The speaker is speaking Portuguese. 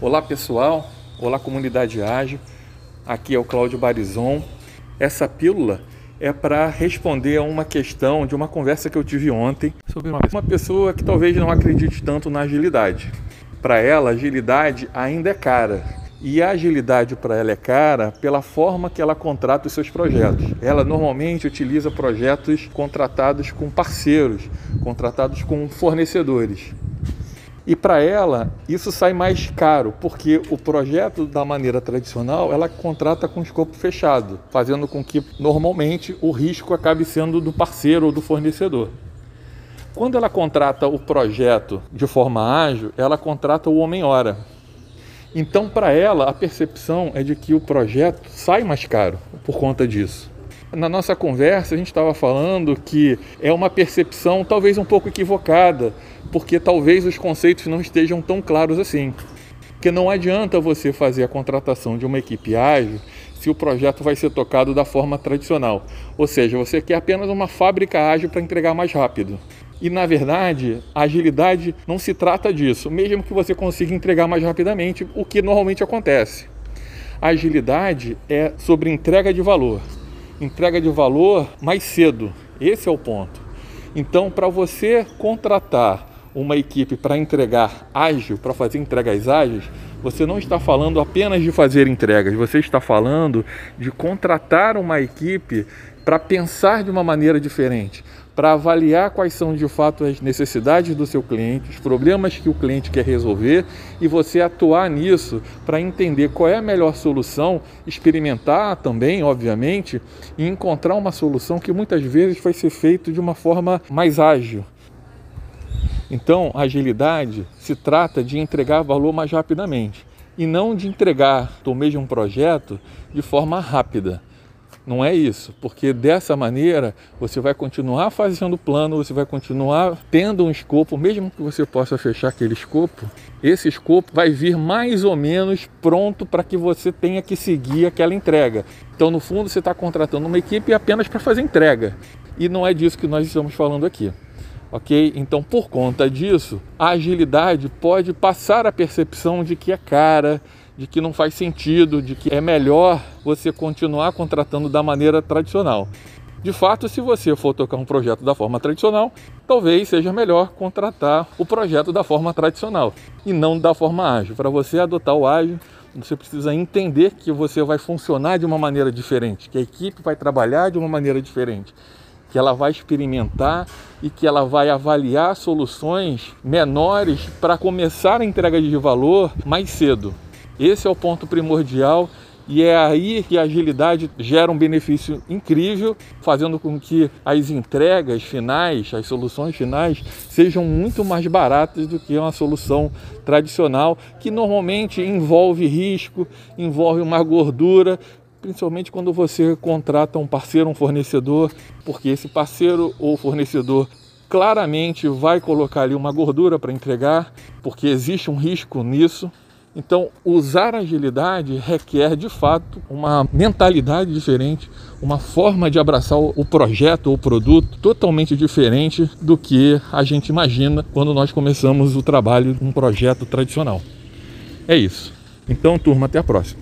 Olá pessoal, olá comunidade ágil, aqui é o Cláudio Barizon. Essa pílula é para responder a uma questão de uma conversa que eu tive ontem sobre uma, pessoa que talvez não acredite tanto na agilidade. Para ela, agilidade ainda é cara. E a agilidade para ela é cara pela forma que ela contrata os seus projetos. Ela normalmente utiliza projetos contratados com parceiros, contratados com fornecedores. E para ela, isso sai mais caro, porque o projeto da maneira tradicional, ela contrata com escopo fechado, fazendo com que normalmente o risco acabe sendo do parceiro ou do fornecedor. Quando ela contrata o projeto de forma ágil, ela contrata o homem-hora. Então, para ela, a percepção é de que o projeto sai mais caro por conta disso. Na nossa conversa, a gente estava falando que é uma percepção talvez um pouco equivocada, porque talvez os conceitos não estejam tão claros assim. Porque não adianta você fazer a contratação de uma equipe ágil se o projeto vai ser tocado da forma tradicional. Ou seja, você quer apenas uma fábrica ágil para entregar mais rápido. E na verdade, a agilidade não se trata disso, mesmo que você consiga entregar mais rapidamente, o que normalmente acontece. A agilidade é sobre entrega de valor entrega de valor mais cedo. Esse é o ponto. Então, para você contratar uma equipe para entregar ágil, para fazer entregas ágeis, você não está falando apenas de fazer entregas, você está falando de contratar uma equipe para pensar de uma maneira diferente, para avaliar quais são de fato as necessidades do seu cliente, os problemas que o cliente quer resolver e você atuar nisso para entender qual é a melhor solução, experimentar também, obviamente, e encontrar uma solução que muitas vezes vai ser feito de uma forma mais ágil. Então, agilidade se trata de entregar valor mais rapidamente e não de entregar o mesmo projeto de forma rápida. Não é isso, porque dessa maneira você vai continuar fazendo plano, você vai continuar tendo um escopo, mesmo que você possa fechar aquele escopo, esse escopo vai vir mais ou menos pronto para que você tenha que seguir aquela entrega. Então, no fundo, você está contratando uma equipe apenas para fazer entrega. E não é disso que nós estamos falando aqui. Ok? Então, por conta disso, a agilidade pode passar a percepção de que é cara, de que não faz sentido, de que é melhor você continuar contratando da maneira tradicional. De fato, se você for tocar um projeto da forma tradicional, talvez seja melhor contratar o projeto da forma tradicional e não da forma ágil. Para você adotar o ágil, você precisa entender que você vai funcionar de uma maneira diferente, que a equipe vai trabalhar de uma maneira diferente, que ela vai experimentar e que ela vai avaliar soluções menores para começar a entrega de valor mais cedo. Esse é o ponto primordial e é aí que a agilidade gera um benefício incrível, fazendo com que as entregas finais, as soluções finais, sejam muito mais baratas do que uma solução tradicional, que normalmente envolve risco, envolve uma gordura, principalmente quando você contrata um parceiro, um fornecedor, porque esse parceiro ou fornecedor claramente vai colocar ali uma gordura para entregar, porque existe um risco nisso. Então, usar agilidade requer de fato uma mentalidade diferente, uma forma de abraçar o projeto ou produto totalmente diferente do que a gente imagina quando nós começamos o trabalho de um projeto tradicional. É isso. Então, turma, até a próxima.